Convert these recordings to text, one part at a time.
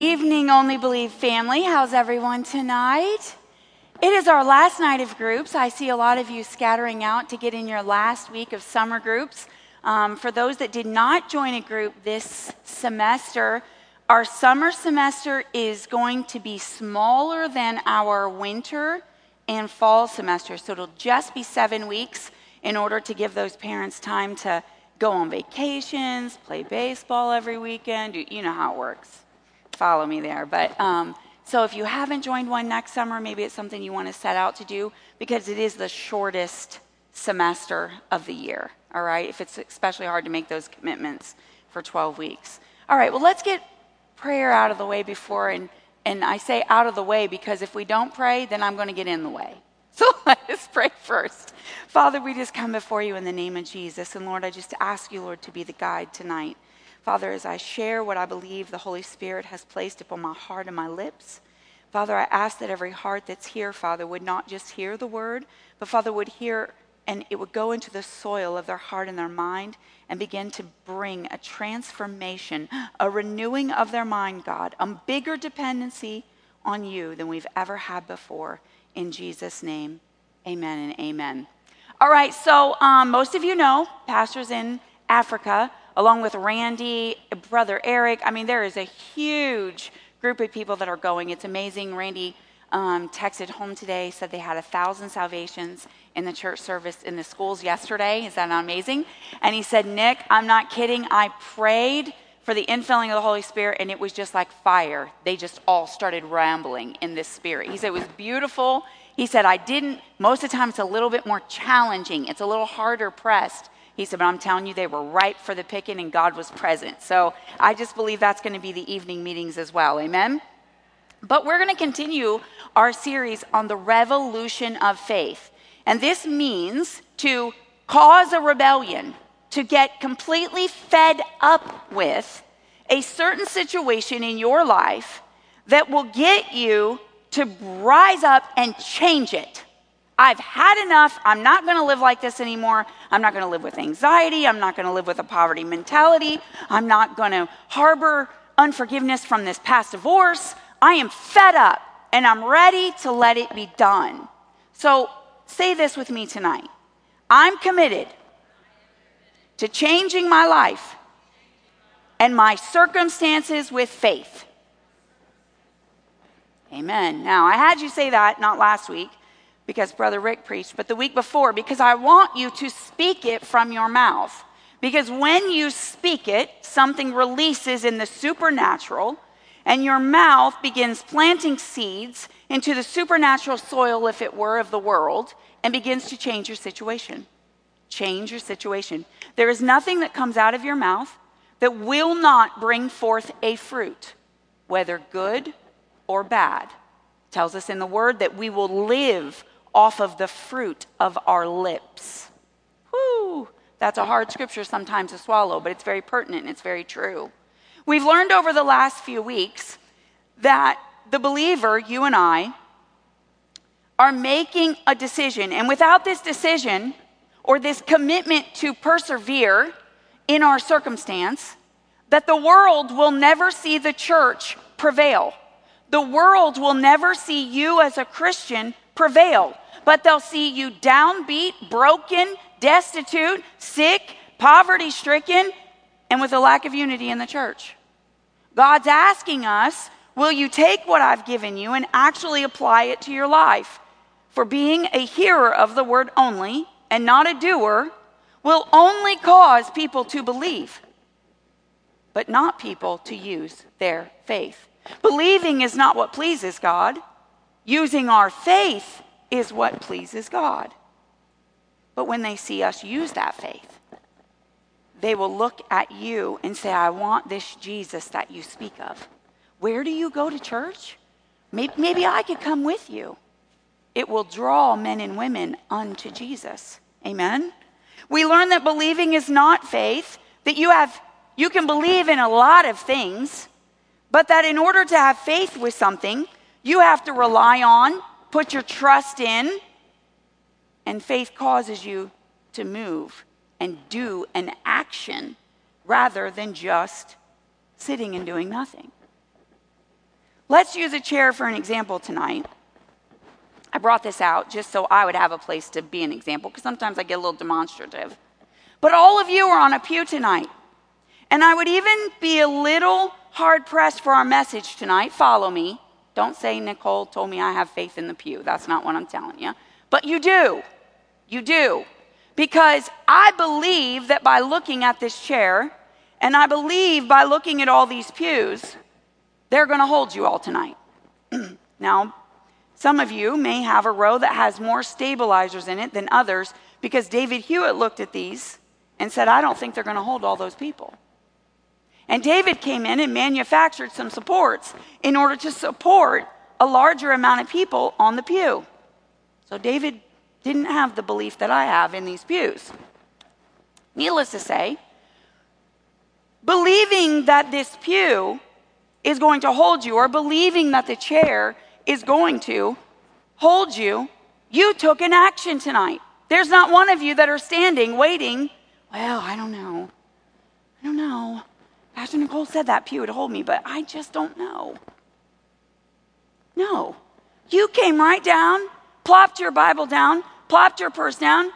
Evening Only Believe family, how's everyone tonight? It is our last night of groups. I see a lot of you scattering out to get in your last week of summer groups. Um, for those that did not join a group this semester, our summer semester is going to be smaller than our winter and fall semester. So it'll just be seven weeks in order to give those parents time to go on vacations, play baseball every weekend. You know how it works follow me there. But um, so if you haven't joined one next summer, maybe it's something you want to set out to do because it is the shortest semester of the year. All right, if it's especially hard to make those commitments for 12 weeks. All right, well, let's get prayer out of the way before, and, and I say out of the way because if we don't pray, then I'm going to get in the way. So let's pray first. Father, we just come before you in the name of Jesus. And Lord, I just ask you, Lord, to be the guide tonight. Father, as I share what I believe the Holy Spirit has placed upon my heart and my lips, Father, I ask that every heart that's here, Father, would not just hear the word, but Father, would hear and it would go into the soil of their heart and their mind and begin to bring a transformation, a renewing of their mind, God, a bigger dependency on you than we've ever had before. In Jesus' name, amen and amen. All right, so um, most of you know, pastors in Africa along with Randy, brother Eric. I mean, there is a huge group of people that are going. It's amazing. Randy um, texted home today, said they had a thousand salvations in the church service in the schools yesterday. Is that not amazing? And he said, Nick, I'm not kidding. I prayed for the infilling of the Holy Spirit, and it was just like fire. They just all started rambling in this spirit. He said it was beautiful. He said, I didn't, most of the time it's a little bit more challenging, it's a little harder pressed. He said, But I'm telling you, they were ripe for the picking and God was present. So I just believe that's going to be the evening meetings as well. Amen? But we're going to continue our series on the revolution of faith. And this means to cause a rebellion, to get completely fed up with a certain situation in your life that will get you to rise up and change it. I've had enough. I'm not going to live like this anymore. I'm not going to live with anxiety. I'm not going to live with a poverty mentality. I'm not going to harbor unforgiveness from this past divorce. I am fed up and I'm ready to let it be done. So say this with me tonight I'm committed to changing my life and my circumstances with faith. Amen. Now, I had you say that not last week because Brother Rick preached, but the week before, because I want you to speak it from your mouth. Because when you speak it, something releases in the supernatural, and your mouth begins planting seeds into the supernatural soil, if it were, of the world, and begins to change your situation. Change your situation. There is nothing that comes out of your mouth that will not bring forth a fruit, whether good or bad. It tells us in the word that we will live off of the fruit of our lips. Whew, that's a hard scripture sometimes to swallow, but it's very pertinent and it's very true. We've learned over the last few weeks that the believer, you and I, are making a decision. And without this decision or this commitment to persevere in our circumstance, that the world will never see the church prevail. The world will never see you as a Christian prevail, but they'll see you downbeat, broken, destitute, sick, poverty stricken, and with a lack of unity in the church. God's asking us, will you take what I've given you and actually apply it to your life? For being a hearer of the word only and not a doer will only cause people to believe, but not people to use their faith. Believing is not what pleases God. Using our faith is what pleases God. But when they see us use that faith, they will look at you and say, I want this Jesus that you speak of. Where do you go to church? Maybe, maybe I could come with you. It will draw men and women unto Jesus. Amen. We learn that believing is not faith, that you have you can believe in a lot of things, but that in order to have faith with something, you have to rely on, put your trust in, and faith causes you to move and do an action rather than just sitting and doing nothing. Let's use a chair for an example tonight. I brought this out just so I would have a place to be an example because sometimes I get a little demonstrative. But all of you are on a pew tonight. And I would even be a little hard pressed for our message tonight. Follow me. Don't say Nicole told me I have faith in the pew. That's not what I'm telling you. But you do. You do. Because I believe that by looking at this chair, and I believe by looking at all these pews, they're going to hold you all tonight. now, some of you may have a row that has more stabilizers in it than others because David Hewitt looked at these and said, I don't think they're going to hold all those people. And David came in and manufactured some supports in order to support a larger amount of people on the pew. So David didn't have the belief that I have in these pews. Needless to say, believing that this pew is going to hold you or believing that the chair is going to hold you, you took an action tonight. There's not one of you that are standing waiting. Well, I don't know. I don't know. Pastor Nicole said that pew would hold me, but I just don't know. No. You came right down, plopped your Bible down, plopped your purse down,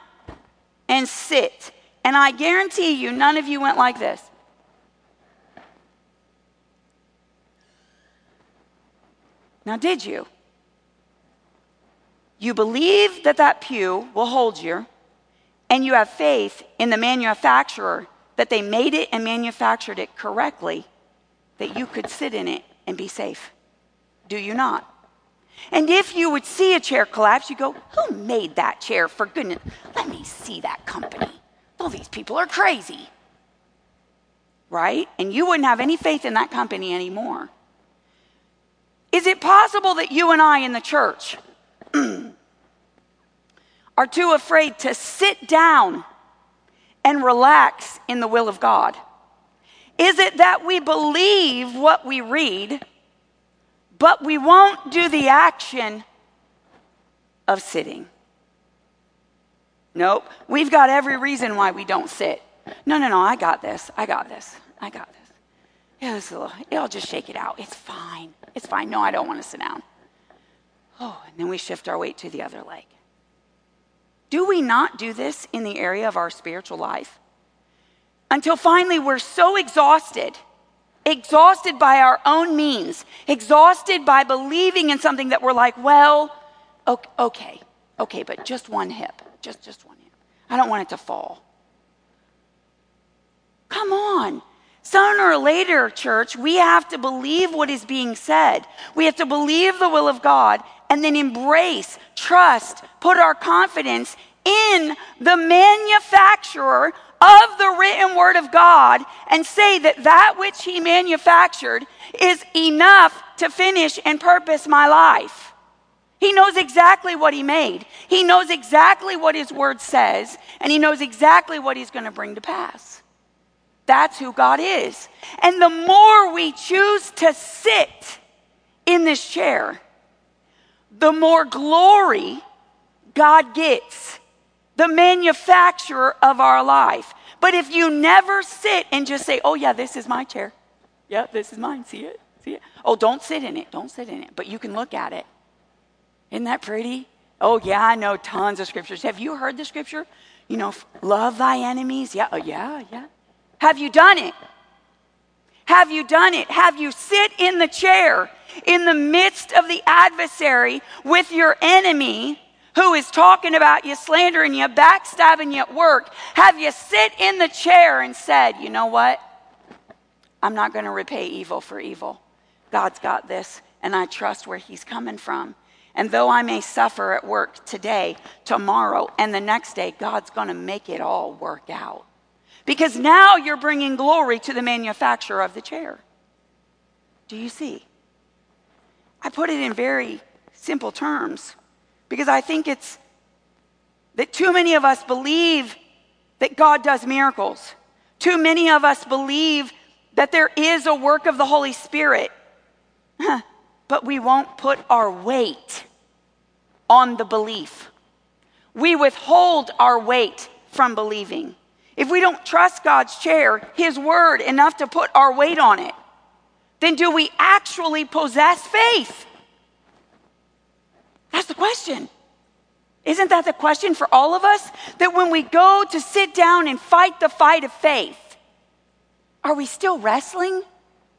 and sit. And I guarantee you, none of you went like this. Now, did you? You believe that that pew will hold you, and you have faith in the manufacturer that they made it and manufactured it correctly, that you could sit in it and be safe. Do you not? And if you would see a chair collapse, you go, Who made that chair? For goodness, let me see that company. All these people are crazy. Right? And you wouldn't have any faith in that company anymore. Is it possible that you and I in the church are too afraid to sit down and relax in the will of God? Is it that we believe what we read, but we won't do the action of sitting? Nope. We've got every reason why we don't sit. No, no, no, I got this. I got this. I got this. Little, it'll just shake it out. It's fine. It's fine. No, I don't want to sit down. Oh, and then we shift our weight to the other leg. Do we not do this in the area of our spiritual life? Until finally we're so exhausted, exhausted by our own means, exhausted by believing in something that we're like, well, okay, okay, but just one hip, just, just one hip. I don't want it to fall. Come on. Sooner or later, church, we have to believe what is being said. We have to believe the will of God and then embrace, trust, put our confidence in the manufacturer of the written word of God and say that that which he manufactured is enough to finish and purpose my life. He knows exactly what he made. He knows exactly what his word says, and he knows exactly what he's going to bring to pass. That's who God is. And the more we choose to sit in this chair, the more glory God gets, the manufacturer of our life. But if you never sit and just say, oh, yeah, this is my chair. Yeah, this is mine. See it? See it? Oh, don't sit in it. Don't sit in it. But you can look at it. Isn't that pretty? Oh, yeah, I know tons of scriptures. Have you heard the scripture? You know, love thy enemies. Yeah, oh, yeah, yeah. Have you done it? Have you done it? Have you sit in the chair in the midst of the adversary with your enemy who is talking about you, slandering you, backstabbing you at work? Have you sit in the chair and said, you know what? I'm not going to repay evil for evil. God's got this, and I trust where He's coming from. And though I may suffer at work today, tomorrow, and the next day, God's going to make it all work out. Because now you're bringing glory to the manufacturer of the chair. Do you see? I put it in very simple terms because I think it's that too many of us believe that God does miracles. Too many of us believe that there is a work of the Holy Spirit, but we won't put our weight on the belief. We withhold our weight from believing. If we don't trust God's chair, His word, enough to put our weight on it, then do we actually possess faith? That's the question. Isn't that the question for all of us? That when we go to sit down and fight the fight of faith, are we still wrestling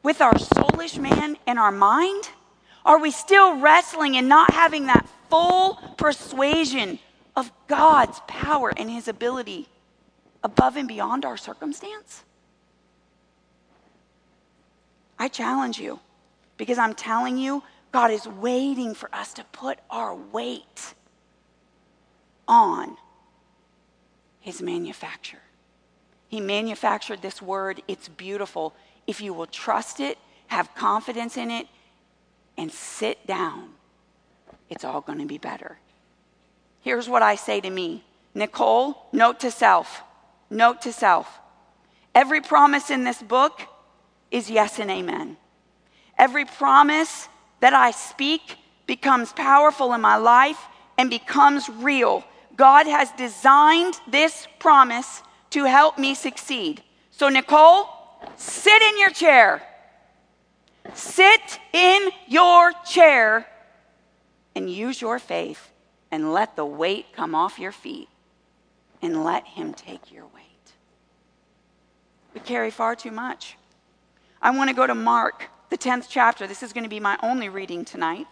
with our soulish man and our mind? Are we still wrestling and not having that full persuasion of God's power and his ability above and beyond our circumstance? I challenge you because I'm telling you, God is waiting for us to put our weight on his manufacture. He manufactured this word. It's beautiful. If you will trust it, have confidence in it, and sit down, it's all going to be better. Here's what I say to me Nicole, note to self, note to self. Every promise in this book is yes and amen. Every promise that I speak becomes powerful in my life and becomes real. God has designed this promise to help me succeed. So, Nicole, sit in your chair. Sit in your chair and use your faith and let the weight come off your feet and let Him take your weight. We carry far too much. I want to go to Mark, the 10th chapter. This is going to be my only reading tonight.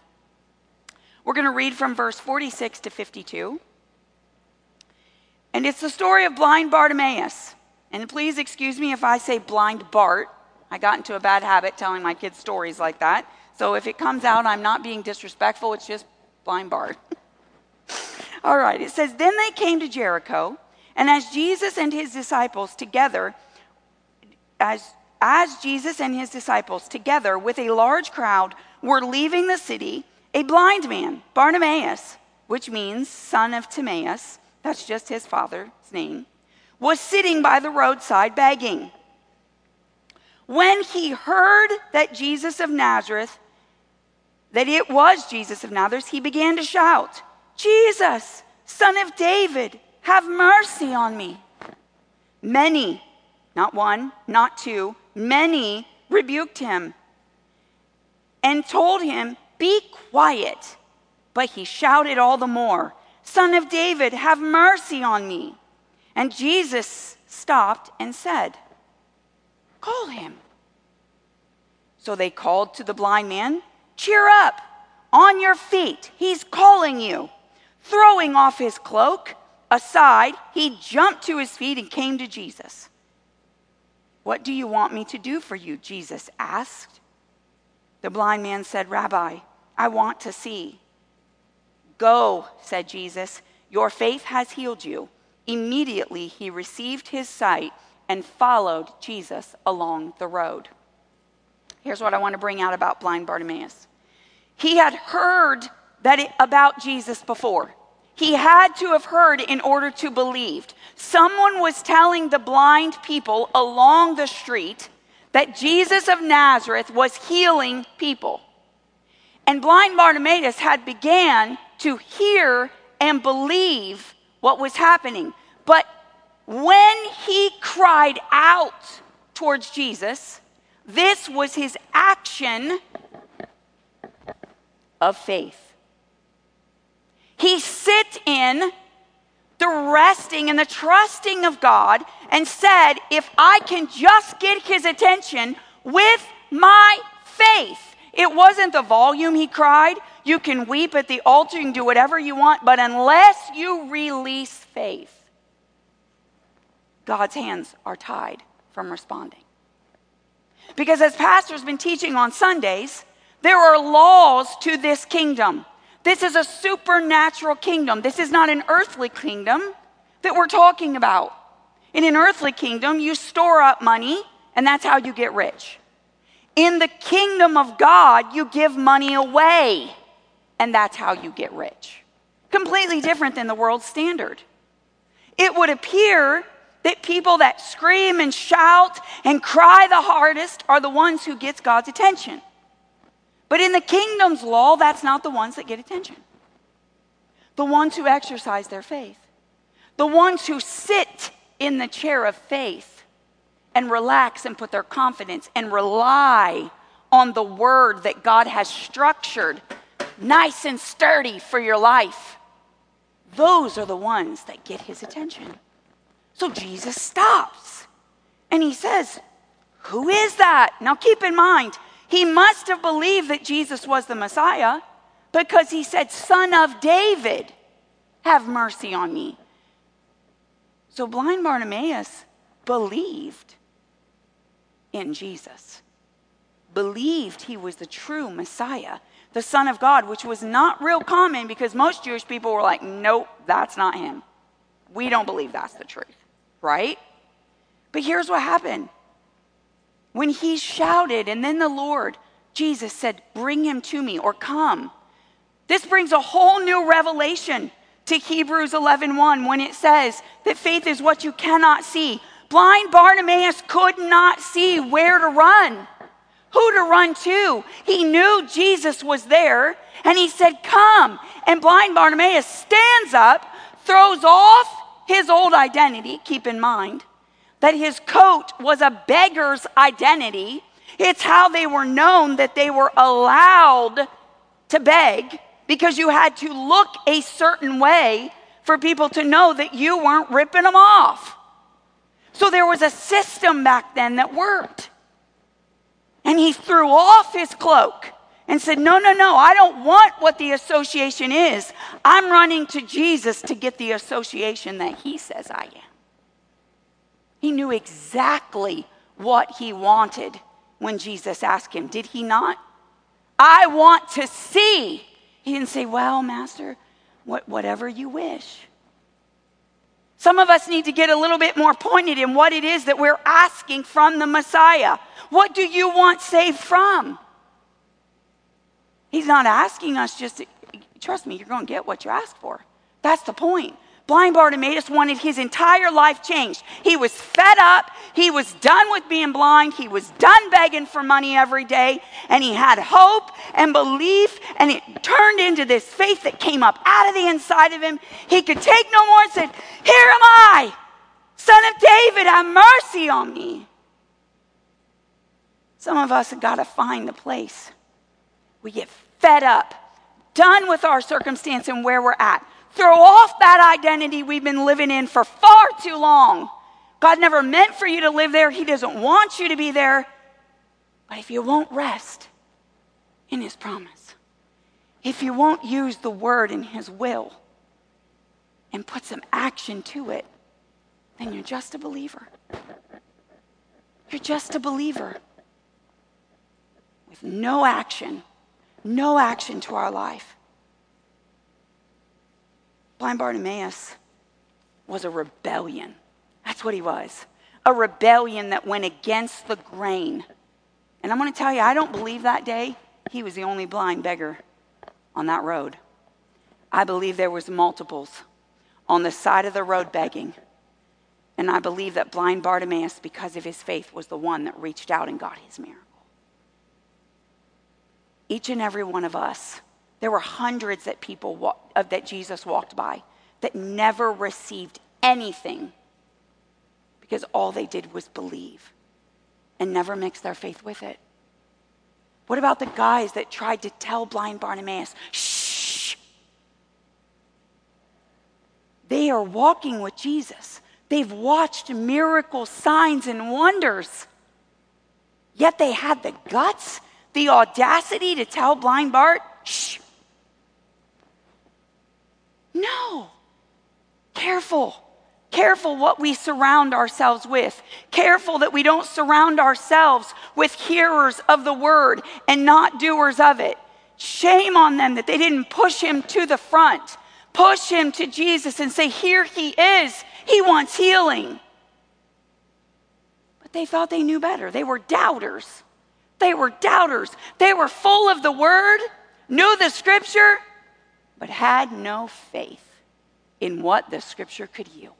We're going to read from verse 46 to 52. And it's the story of blind Bartimaeus. And please excuse me if I say blind Bart. I got into a bad habit telling my kids stories like that. So if it comes out, I'm not being disrespectful, it's just blind Bart. All right, it says, Then they came to Jericho, and as Jesus and his disciples together, as, as Jesus and his disciples together with a large crowd were leaving the city, a blind man, Bartimaeus, which means son of Timaeus, that's just his father's name, was sitting by the roadside begging. When he heard that Jesus of Nazareth, that it was Jesus of Nazareth, he began to shout, Jesus, son of David, have mercy on me. Many, not one, not two, many rebuked him and told him, Be quiet. But he shouted all the more, Son of David, have mercy on me. And Jesus stopped and said, Call him. So they called to the blind man, Cheer up, on your feet, he's calling you. Throwing off his cloak aside, he jumped to his feet and came to Jesus. What do you want me to do for you? Jesus asked. The blind man said, Rabbi, I want to see. Go, said Jesus, your faith has healed you. Immediately he received his sight and followed Jesus along the road. Here's what I want to bring out about blind Bartimaeus. He had heard that it, about Jesus before. He had to have heard in order to believe. Someone was telling the blind people along the street that Jesus of Nazareth was healing people. And blind Bartimaeus had began to hear and believe what was happening. But when he cried out towards Jesus, this was his action of faith. He sit in the resting and the trusting of God and said, if I can just get his attention with my faith, it wasn't the volume he cried. You can weep at the altar, you can do whatever you want, but unless you release faith, God's hands are tied from responding. Because as pastor's been teaching on Sundays, there are laws to this kingdom. This is a supernatural kingdom. This is not an earthly kingdom that we're talking about. In an earthly kingdom, you store up money, and that's how you get rich. In the kingdom of God, you give money away, and that's how you get rich. Completely different than the world standard. It would appear that people that scream and shout and cry the hardest are the ones who gets God's attention. But in the kingdom's law, that's not the ones that get attention. The ones who exercise their faith. The ones who sit in the chair of faith and relax and put their confidence and rely on the word that God has structured nice and sturdy for your life, those are the ones that get his attention. So Jesus stops and he says, Who is that? Now keep in mind, he must have believed that Jesus was the Messiah because he said, Son of David, have mercy on me. So blind Bartimaeus believed in Jesus, believed he was the true Messiah, the Son of God, which was not real common because most Jewish people were like, nope, that's not him. We don't believe that's the truth, right? But here's what happened. When he shouted, and then the Lord, Jesus said, Bring him to me or come. This brings a whole new revelation to Hebrews 11:1 when it says that faith is what you cannot see. Blind Bartimaeus could not see where to run, who to run to. He knew Jesus was there and he said, Come. And blind Bartimaeus stands up, throws off his old identity. Keep in mind that his coat was a beggar's identity. It's how they were known that they were allowed to beg because you had to look a certain way for people to know that you weren't ripping them off. So there was a system back then that worked. And he threw off his cloak and said, No, no, no, I don't want what the association is. I'm running to Jesus to get the association that he says I am. He knew exactly what he wanted when Jesus asked him, did he not? I want to see he didn't say, Well, Master, what, whatever you wish. Some of us need to get a little bit more pointed in what it is that we're asking from the Messiah. What do you want saved from? He's not asking us just, to, trust me, you're going to get what you ask for. That's the point. Blind Bartimaeus wanted his entire life changed. He was fed up. He was done with being blind. He was done begging for money every day. And he had hope and belief. And it turned into this faith that came up out of the inside of him. He could take no more and said, Here am I, son of David, have mercy on me. Some of us have got to find the place. We get fed up, done with our circumstance and where we're at Throw off that identity we've been living in for far too long. God never meant for you to live there, He doesn't want you to be there. But if you won't rest in His promise, if you won't use the word in His will and put some action to it, then you're just a believer. You're just a believer with no action, no action to our life. Blind Bartimaeus was a rebellion. That's what he was. A rebellion that went against the grain. And I'm going to tell you, I don't believe that day he was the only blind beggar on that road. I believe there was multiples on the side of the road begging. And I believe that blind Bartimaeus, because of his faith, was the one that reached out and got his miracle. Each and every one of us there were hundreds that people walk, uh, that Jesus walked by that never received anything because all they did was believe and never mix their faith with it. What about the guys that tried to tell blind Bartimaeus, shh? They are walking with Jesus. They've watched miracles, signs, and wonders. Yet they had the guts, the audacity to tell blind Bart, shh, no. Careful. Careful what we surround ourselves with. Careful that we don't surround ourselves with hearers of the word and not doers of it. Shame on them that they didn't push him to the front, push him to Jesus and say, Here he is. He wants healing. But they thought they knew better. They were doubters. They were doubters. They were full of the word, knew the scripture, but had no faith in what the scripture could yield.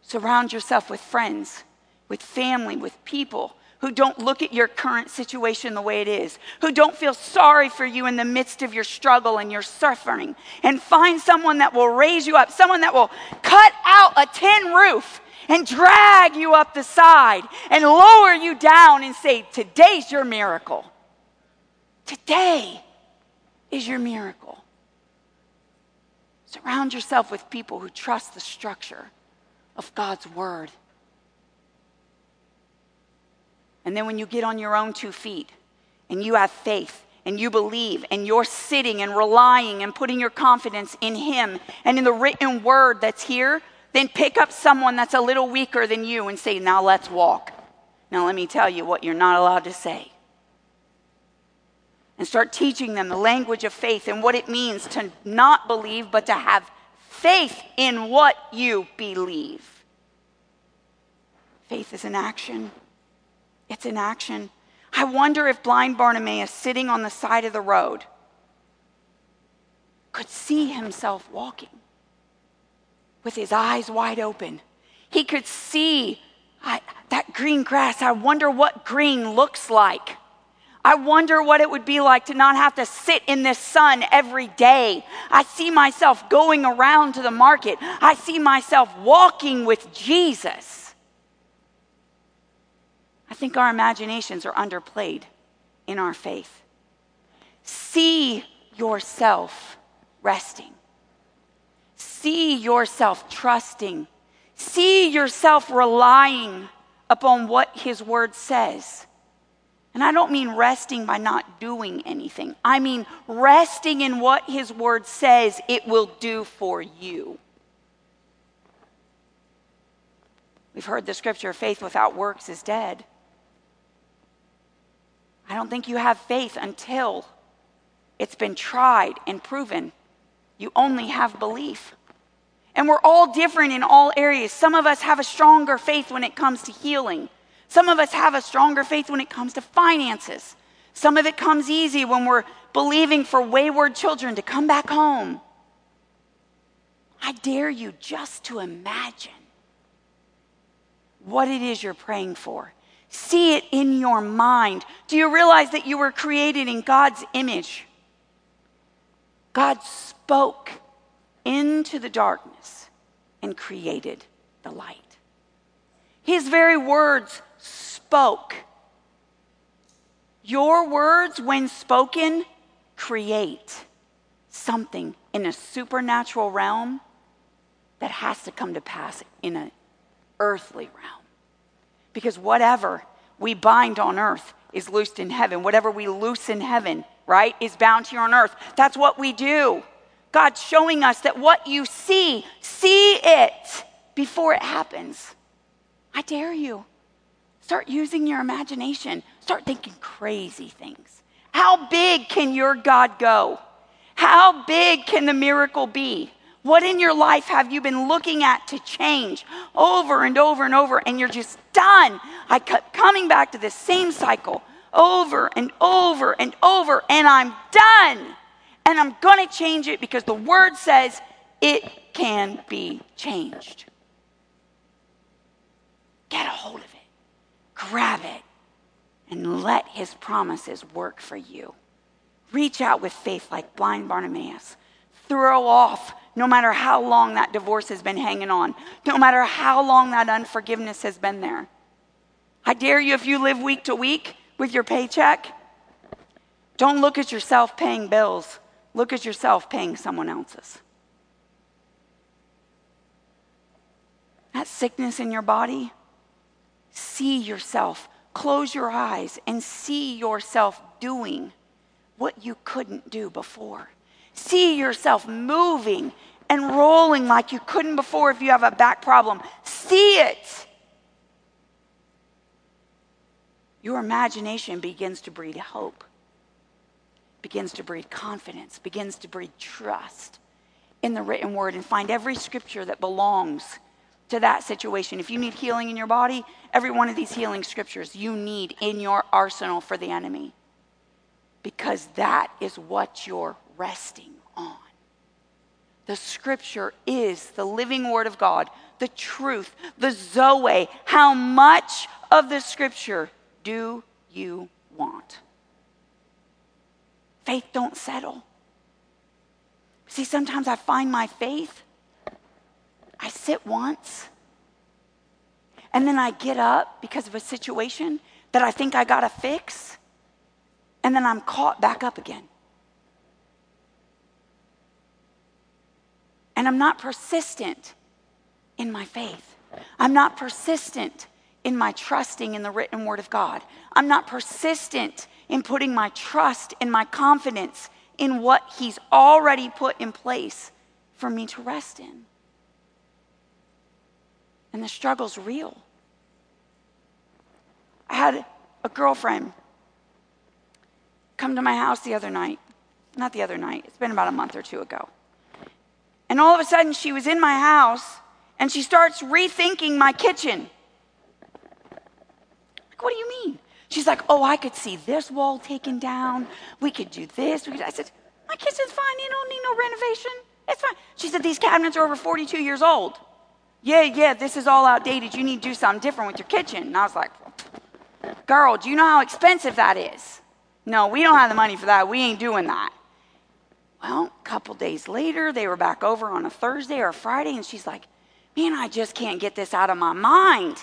Surround yourself with friends, with family, with people who don't look at your current situation the way it is, who don't feel sorry for you in the midst of your struggle and your suffering. And find someone that will raise you up, someone that will cut out a tin roof and drag you up the side and lower you down and say, Today's your miracle. Today is your miracle. Surround yourself with people who trust the structure of God's word. And then when you get on your own two feet and you have faith and you believe and you're sitting and relying and putting your confidence in Him and in the written word that's here, then pick up someone that's a little weaker than you and say, Now let's walk. Now let me tell you what you're not allowed to say. And start teaching them the language of faith and what it means to not believe, but to have faith in what you believe. Faith is an action. It's an action. I wonder if blind Bartimaeus, sitting on the side of the road, could see himself walking with his eyes wide open. He could see I, that green grass. I wonder what green looks like. I wonder what it would be like to not have to sit in this sun every day. I see myself going around to the market. I see myself walking with Jesus. I think our imaginations are underplayed in our faith. See yourself resting. See yourself trusting. See yourself relying upon what His Word says. And I don't mean resting by not doing anything. I mean resting in what His Word says it will do for you. We've heard the scripture faith without works is dead. I don't think you have faith until it's been tried and proven. You only have belief. And we're all different in all areas. Some of us have a stronger faith when it comes to healing. Some of us have a stronger faith when it comes to finances. Some of it comes easy when we're believing for wayward children to come back home. I dare you just to imagine what it is you're praying for. See it in your mind. Do you realize that you were created in God's image? God spoke into the darkness and created the light. His very words spoke. Your words, when spoken, create something in a supernatural realm that has to come to pass in an earthly realm. Because whatever we bind on earth is loosed in heaven. Whatever we loose in heaven, right, is bound here on earth. That's what we do. God's showing us that what you see, see it before it happens. I dare you. Start using your imagination. Start thinking crazy things. How big can your God go? How big can the miracle be? What in your life have you been looking at to change over and over and over, and you're just done? I kept coming back to this same cycle over and over and over, and I'm done. And I'm going to change it because the word says it can be changed. Get a hold of it, grab it, and let his promises work for you. Reach out with faith like blind Bartimaeus. Throw off no matter how long that divorce has been hanging on, no matter how long that unforgiveness has been there. I dare you, if you live week to week with your paycheck, don't look at yourself paying bills. Look at yourself paying someone else's. That sickness in your body, see yourself. Close your eyes and see yourself doing what you couldn't do before. See yourself moving and rolling like you couldn't before if you have a back problem. See it. Your imagination begins to breed hope, begins to breed confidence, begins to breed trust in the written word and find every scripture that belongs to that situation. If you need healing in your body, every one of these healing scriptures you need in your arsenal for the enemy. Because that is what you're resting on. The scripture is the living word of God, the truth, the Zoe. How much of the scripture do you want? Faith don't settle. See, sometimes I find my faith, I sit once, and then I get up because of a situation that I think I got to fix, and then I'm caught back up again. And I'm not persistent in my faith. I'm not persistent in my trusting in the written word of God. I'm not persistent in putting my trust and my confidence in what He's already put in place for me to rest in. And the struggle's real. I had a girlfriend come to my house the other night. Not the other night, it's been about a month or two ago. And all of a sudden, she was in my house and she starts rethinking my kitchen. Like, what do you mean? She's like, oh, I could see this wall taken down. We could do this. Could. I said, my kitchen's fine. You don't need no renovation. It's fine. She said, these cabinets are over 42 years old. Yeah, yeah, this is all outdated. You need to do something different with your kitchen. And I was like, girl, do you know how expensive that is? No, we don't have the money for that. We ain't doing that. Well, a couple days later, they were back over on a Thursday or a Friday, and she's like, man, I just can't get this out of my mind.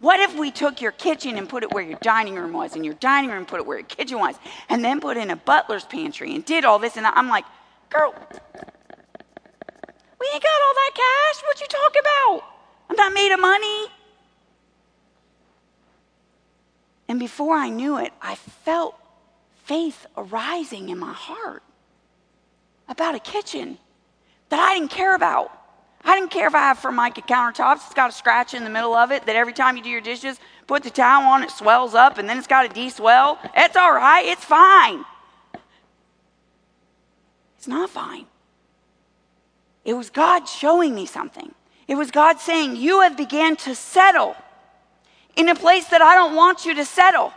What if we took your kitchen and put it where your dining room was, and your dining room put it where your kitchen was, and then put in a butler's pantry and did all this? And I'm like, girl, we ain't got all that cash. What you talk about? I'm not made of money. And before I knew it, I felt faith arising in my heart about a kitchen that I didn't care about. I didn't care if I have Formica countertops. It's got a scratch in the middle of it that every time you do your dishes, put the towel on, it swells up, and then it's got a de-swell. It's all right. It's fine. It's not fine. It was God showing me something. It was God saying, You have began to settle in a place that I don't want you to settle.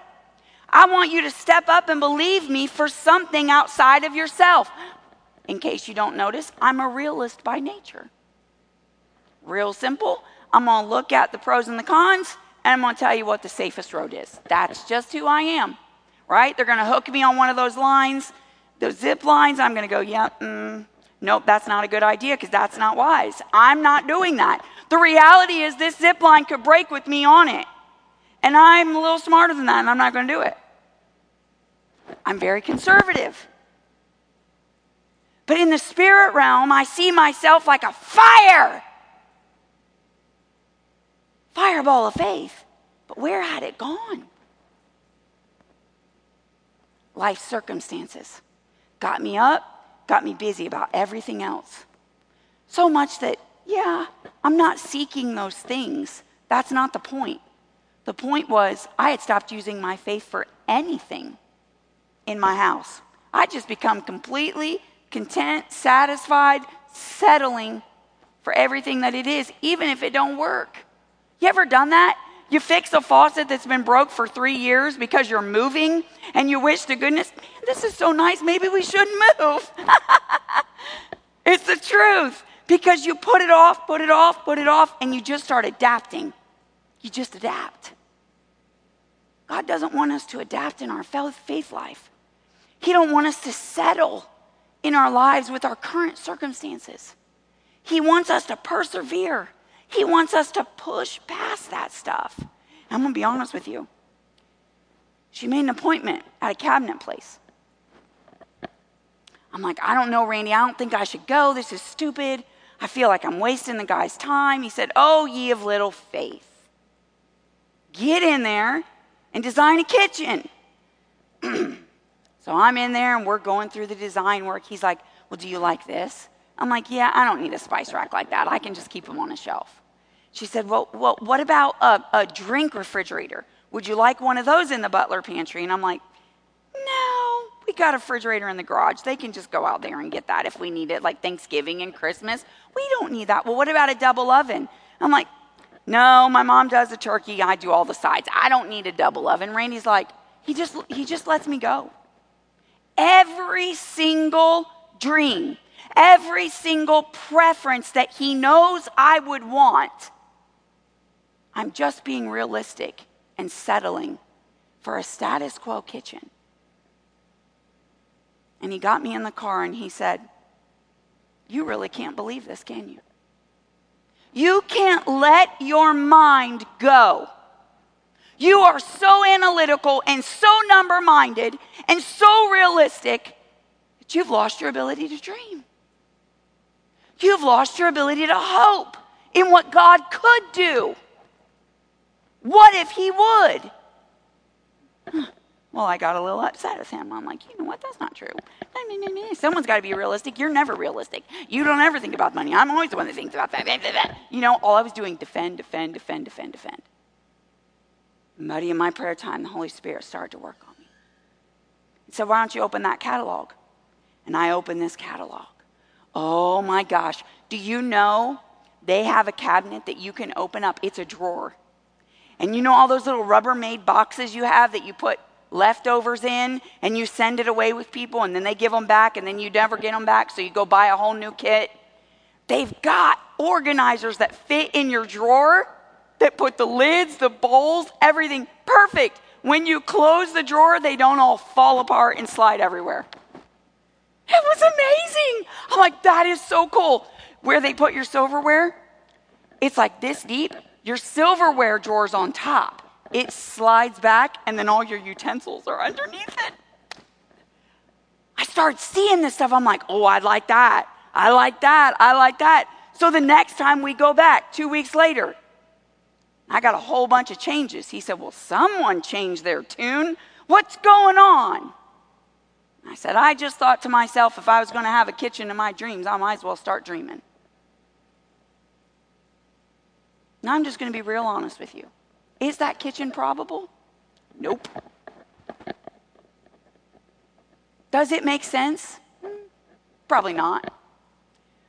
I want you to step up and believe me for something outside of yourself. In case you don't notice, I'm a realist by nature. Real simple. I'm going to look at the pros and the cons, and I'm going to tell you what the safest road is. That's just who I am, right? They're going to hook me on one of those lines, those zip lines. I'm going to go, yeah, mm, nope, that's not a good idea because that's not wise. I'm not doing that. The reality is, this zip line could break with me on it. And I'm a little smarter than that, and I'm not going to do it. I'm very conservative. But in the spirit realm, I see myself like a fire fireball of faith. But where had it gone? Life circumstances got me up, got me busy about everything else. So much that, yeah, I'm not seeking those things. That's not the point. The point was, I had stopped using my faith for anything in my house. I just become completely content, satisfied, settling for everything that it is, even if it don't work. You ever done that? You fix a faucet that's been broke for three years because you're moving and you wish to goodness, this is so nice. Maybe we shouldn't move. it's the truth because you put it off, put it off, put it off, and you just start adapting. You just adapt. God doesn't want us to adapt in our faith life. He don't want us to settle in our lives with our current circumstances. He wants us to persevere. He wants us to push past that stuff. I'm going to be honest with you. She made an appointment at a cabinet place. I'm like, I don't know, Randy. I don't think I should go. This is stupid. I feel like I'm wasting the guy's time. He said, Oh, ye of little faith. Get in there and design a kitchen. so I'm in there and we're going through the design work. He's like, Well, do you like this? I'm like, Yeah, I don't need a spice rack like that. I can just keep them on a shelf. She said, Well, well what about a, a drink refrigerator? Would you like one of those in the butler pantry? And I'm like, No, we got a refrigerator in the garage. They can just go out there and get that if we need it, like Thanksgiving and Christmas. We don't need that. Well, what about a double oven? I'm like, No, my mom does the turkey. I do all the sides. I don't need a double oven. Randy's like, He just, he just lets me go. Every single dream, every single preference that he knows I would want I'm just being realistic and settling for a status quo kitchen. And he got me in the car and he said, You really can't believe this, can you? You can't let your mind go. You are so analytical and so number minded and so realistic that you've lost your ability to dream. You've lost your ability to hope in what God could do. What if He would? Well, I got a little upset with him. I'm like, you know what? That's not true. Someone's got to be realistic. You're never realistic. You don't ever think about money. I'm always the one that thinks about that. You know, all I was doing, defend, defend, defend, defend, defend. Muddy in my prayer time, the Holy Spirit started to work on me. Said, why don't you open that catalog? And I opened this catalog. Oh my gosh. Do you know they have a cabinet that you can open up? It's a drawer. And you know all those little Rubbermaid boxes you have that you put leftovers in and you send it away with people and then they give them back and then you never get them back so you go buy a whole new kit. They've got organizers that fit in your drawer that put the lids, the bowls, everything perfect. When you close the drawer, they don't all fall apart and slide everywhere. It was amazing. I'm like, that is so cool. Where they put your silverware, it's like this deep. Your silverware drawer's on top it slides back, and then all your utensils are underneath it. I start seeing this stuff. I'm like, oh, I like that. I like that. I like that. So the next time we go back, two weeks later, I got a whole bunch of changes. He said, Well, someone changed their tune. What's going on? I said, I just thought to myself, if I was going to have a kitchen in my dreams, I might as well start dreaming. Now I'm just going to be real honest with you. Is that kitchen probable? Nope. Does it make sense? Probably not.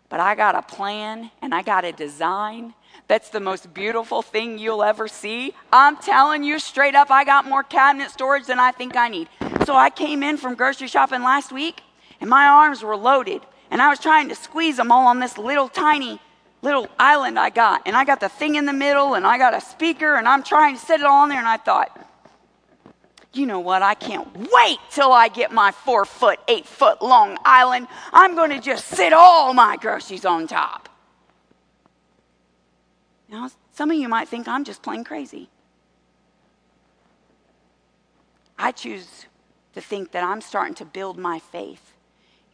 But I got a plan and I got a design that's the most beautiful thing you'll ever see. I'm telling you straight up, I got more cabinet storage than I think I need. So I came in from grocery shopping last week and my arms were loaded and I was trying to squeeze them all on this little tiny little island I got. And I got the thing in the middle, and I got a speaker, and I'm trying to set it all on there. And I thought, you know what? I can't wait till I get my four foot, eight foot long island. I'm going to just sit all my groceries on top. Now, some of you might think I'm just plain crazy. I choose to think that I'm starting to build my faith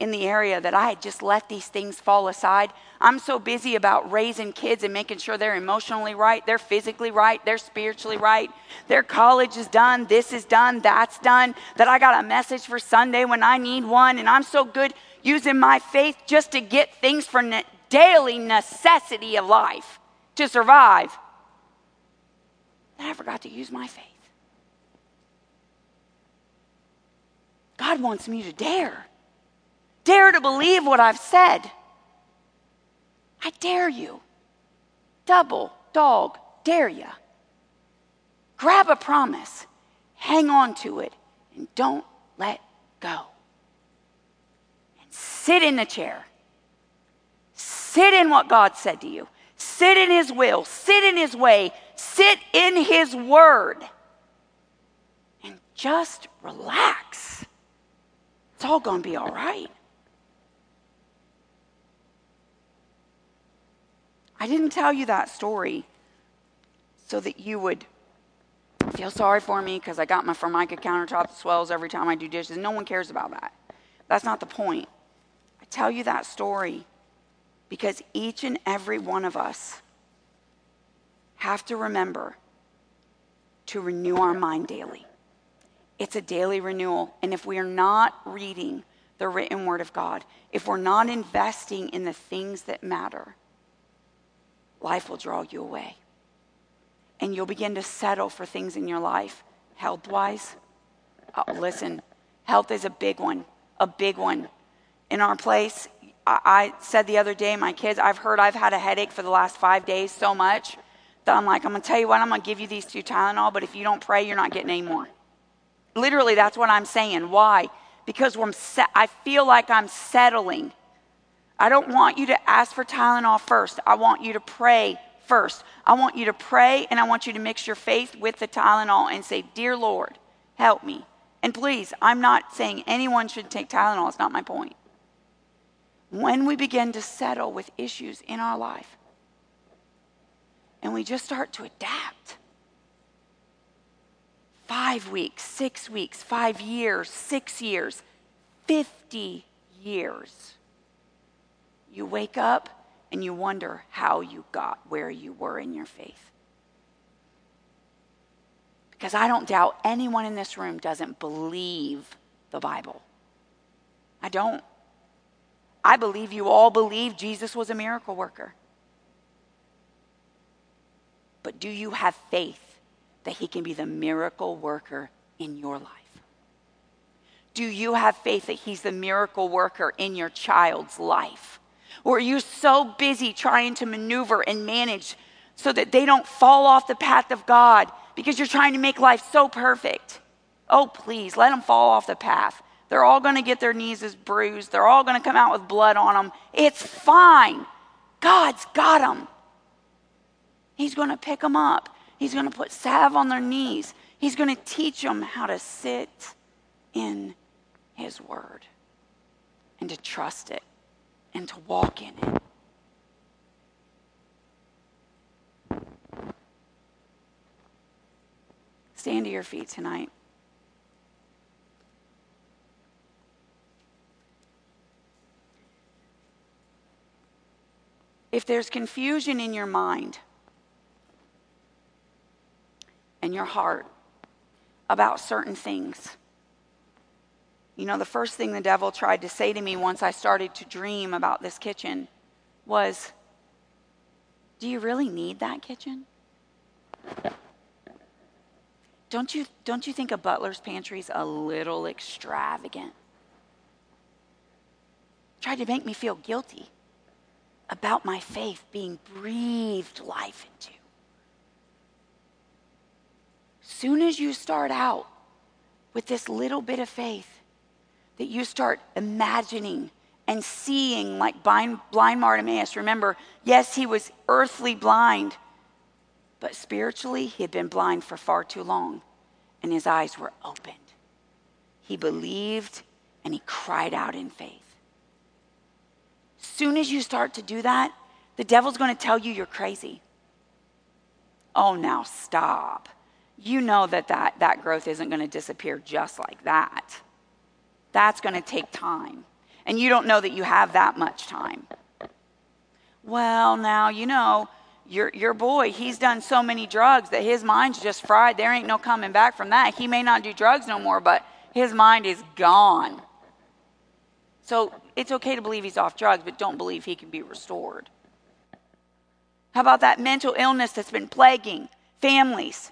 in the area that I had just let these things fall aside. I'm so busy about raising kids and making sure they're emotionally right, they're physically right, they're spiritually right, their college is done, this is done, that's done, that I got a message for Sunday when I need one. And I'm so good using my faith just to get things for ne- daily necessity of life to survive. that I forgot to use my faith. God wants me to dare dare to believe what I've said. I dare you. Double dog dare you. Grab a promise, hang on to it, and don't let go. And sit in the chair. Sit in what God said to you. Sit in His will. Sit in His way. Sit in His word. And just relax. It's all going to be all right. I didn't tell you that story so that you would feel sorry for me because I got my Formica countertop swells every time I do dishes. No one cares about that. That's not the point. I tell you that story because each and every one of us have to remember to renew our mind daily. It's a daily renewal. And if we are not reading the written word of God, if we're not investing in the things that matter, life will draw you away. And you'll begin to settle for things in your life, health wise. Oh, listen, health is a big one, a big one. In our place, I, I said the other day, my kids, I've heard I've had a headache for the last five days so much that I'm like, I'm going to tell you what, I'm going to give you these two Tylenol, but if you don't pray, you're not getting any more. Literally, that's what I'm saying. Why? Because I feel like I'm settling I don't want you to ask for Tylenol first. I want you to pray first. I want you to pray and I want you to mix your faith with the Tylenol and say, Dear Lord, help me. And please, I'm not saying anyone should take Tylenol, it's not my point. When we begin to settle with issues in our life, and we just start to adapt. Five weeks, six weeks, five years, six years, 50 years. You wake up and you wonder how you got where you were in your faith. Because I don't doubt anyone in this room doesn't believe the Bible. I don't. I believe you all believe Jesus was a miracle worker. But do you have faith that he can be the miracle worker in your life? Do you have faith that he's the miracle worker in your child's life? Or are you so busy trying to maneuver and manage so that they don't fall off the path of God because you're trying to make life so perfect? Oh, please, let them fall off the path. They're all going to get their knees as bruised. They're all going to come out with blood on them. It's fine. God's got them. He's going to pick them up. He's going to put salve on their knees. He's going to teach them how to sit in His Word and to trust it and to walk in it. Stand to your feet tonight. If there's confusion in your mind and your heart about certain things, you know, the first thing the devil tried to say to me once I started to dream about this kitchen was, Do you really need that kitchen? Don't you, don't you think a butler's pantry is a little extravagant? Tried to make me feel guilty about my faith being breathed life into. Soon as you start out with this little bit of faith, that you start imagining and seeing like blind, blind Bartimaeus. Remember, yes, he was earthly blind, but spiritually, he had been blind for far too long, and his eyes were opened. He believed and he cried out in faith soon as you start to do that, the devil's going to tell you you're crazy. Oh, now stop. You know that that, that growth isn't going to disappear just like that. That's going to take time. And you don't know that you have that much time. Well, now, you know, your, your boy, he's done so many drugs that his mind's just fried. There ain't no coming back from that. He may not do drugs no more, but his mind is gone. So it's okay to believe he's off drugs, but don't believe he can be restored. How about that mental illness that's been plaguing families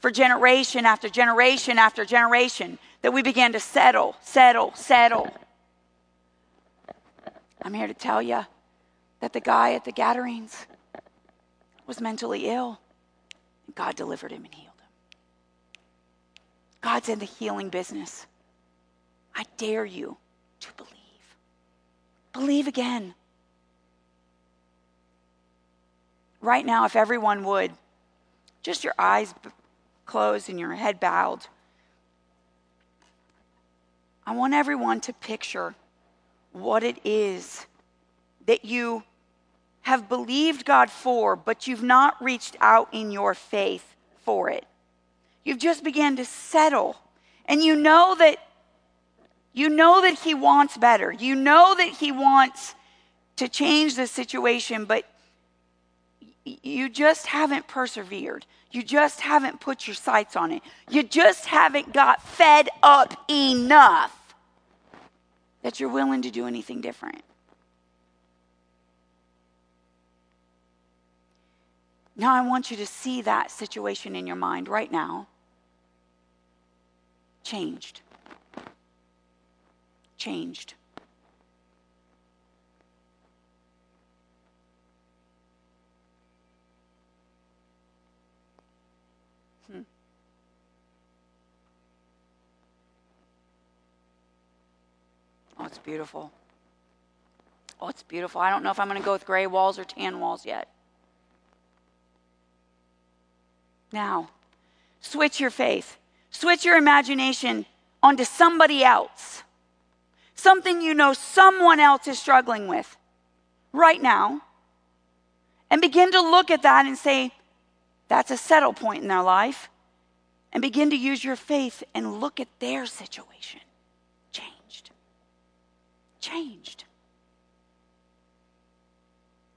for generation after generation after generation that we began to settle, settle, settle? I'm here to tell you that the guy at the Gadarenes was mentally ill, and God delivered him and healed him. God's in the healing business. I dare you to believe. Believe again. Right now, if everyone would, just your eyes closed and your head bowed, I want everyone to picture what it is that you have believed God for, but you've not reached out in your faith for it. You've just began to settle. And you know that you know that He wants better. You know that He wants to change the situation, but you just haven't persevered. You just haven't put your sights on it. You just haven't got fed up enough that you're willing to do anything different. Now, I want you to see that situation in your mind right now changed changed. Oh, it's beautiful. Oh, it's beautiful. I don't know if I'm going to go with gray walls or tan walls yet. Now, switch your faith, switch your imagination onto somebody else something you know someone else is struggling with right now, and begin to look at that and say, that's a settle point in their life, and begin to use your faith and look at their situation. Changed.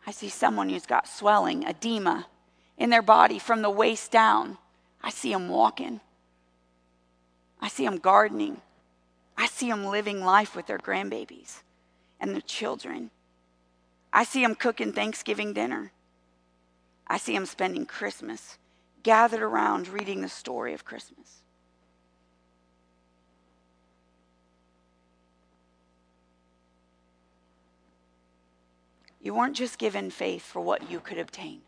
I see someone who's got swelling, edema in their body from the waist down. I see them walking. I see them gardening. I see them living life with their grandbabies and their children. I see them cooking Thanksgiving dinner. I see them spending Christmas gathered around reading the story of Christmas. You weren't just given faith for what you could obtain,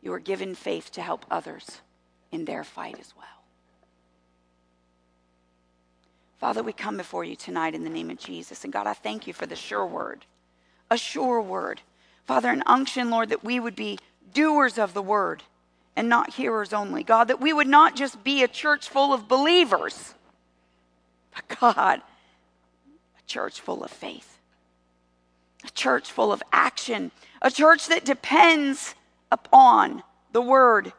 you were given faith to help others in their fight as well. Father, we come before you tonight in the name of Jesus. And God, I thank you for the sure word, a sure word. Father, an unction, Lord, that we would be doers of the word and not hearers only. God, that we would not just be a church full of believers, but God, a church full of faith, a church full of action, a church that depends upon the word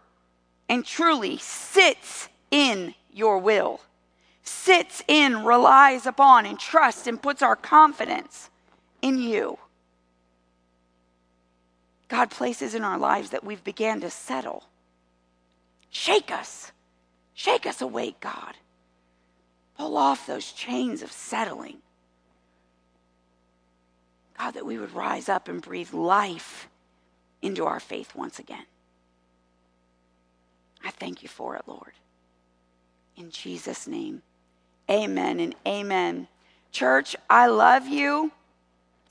and truly sits in your will sits in, relies upon, and trusts and puts our confidence in you. God places in our lives that we've began to settle. Shake us. Shake us awake, God. Pull off those chains of settling. God, that we would rise up and breathe life into our faith once again. I thank you for it, Lord. In Jesus' name. Amen and amen. Church, I love you.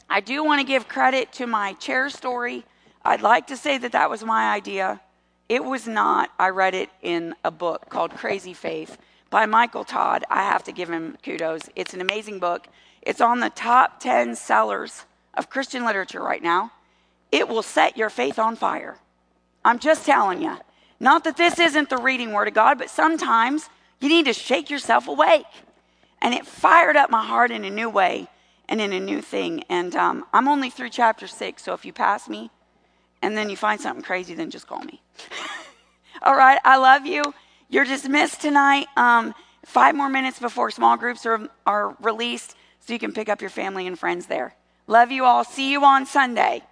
I do want to give credit to my chair story. I'd like to say that that was my idea. It was not. I read it in a book called Crazy Faith by Michael Todd. I have to give him kudos. It's an amazing book. It's on the top 10 sellers of Christian literature right now. It will set your faith on fire. I'm just telling you. Not that this isn't the reading word of God, but sometimes you need to shake yourself awake. And it fired up my heart in a new way and in a new thing. And um, I'm only through chapter six, so if you pass me and then you find something crazy, then just call me. All right, I love you. You're dismissed tonight. Um, five more minutes before small groups are, are released so you can pick up your family and friends there. Love you all. See you on Sunday.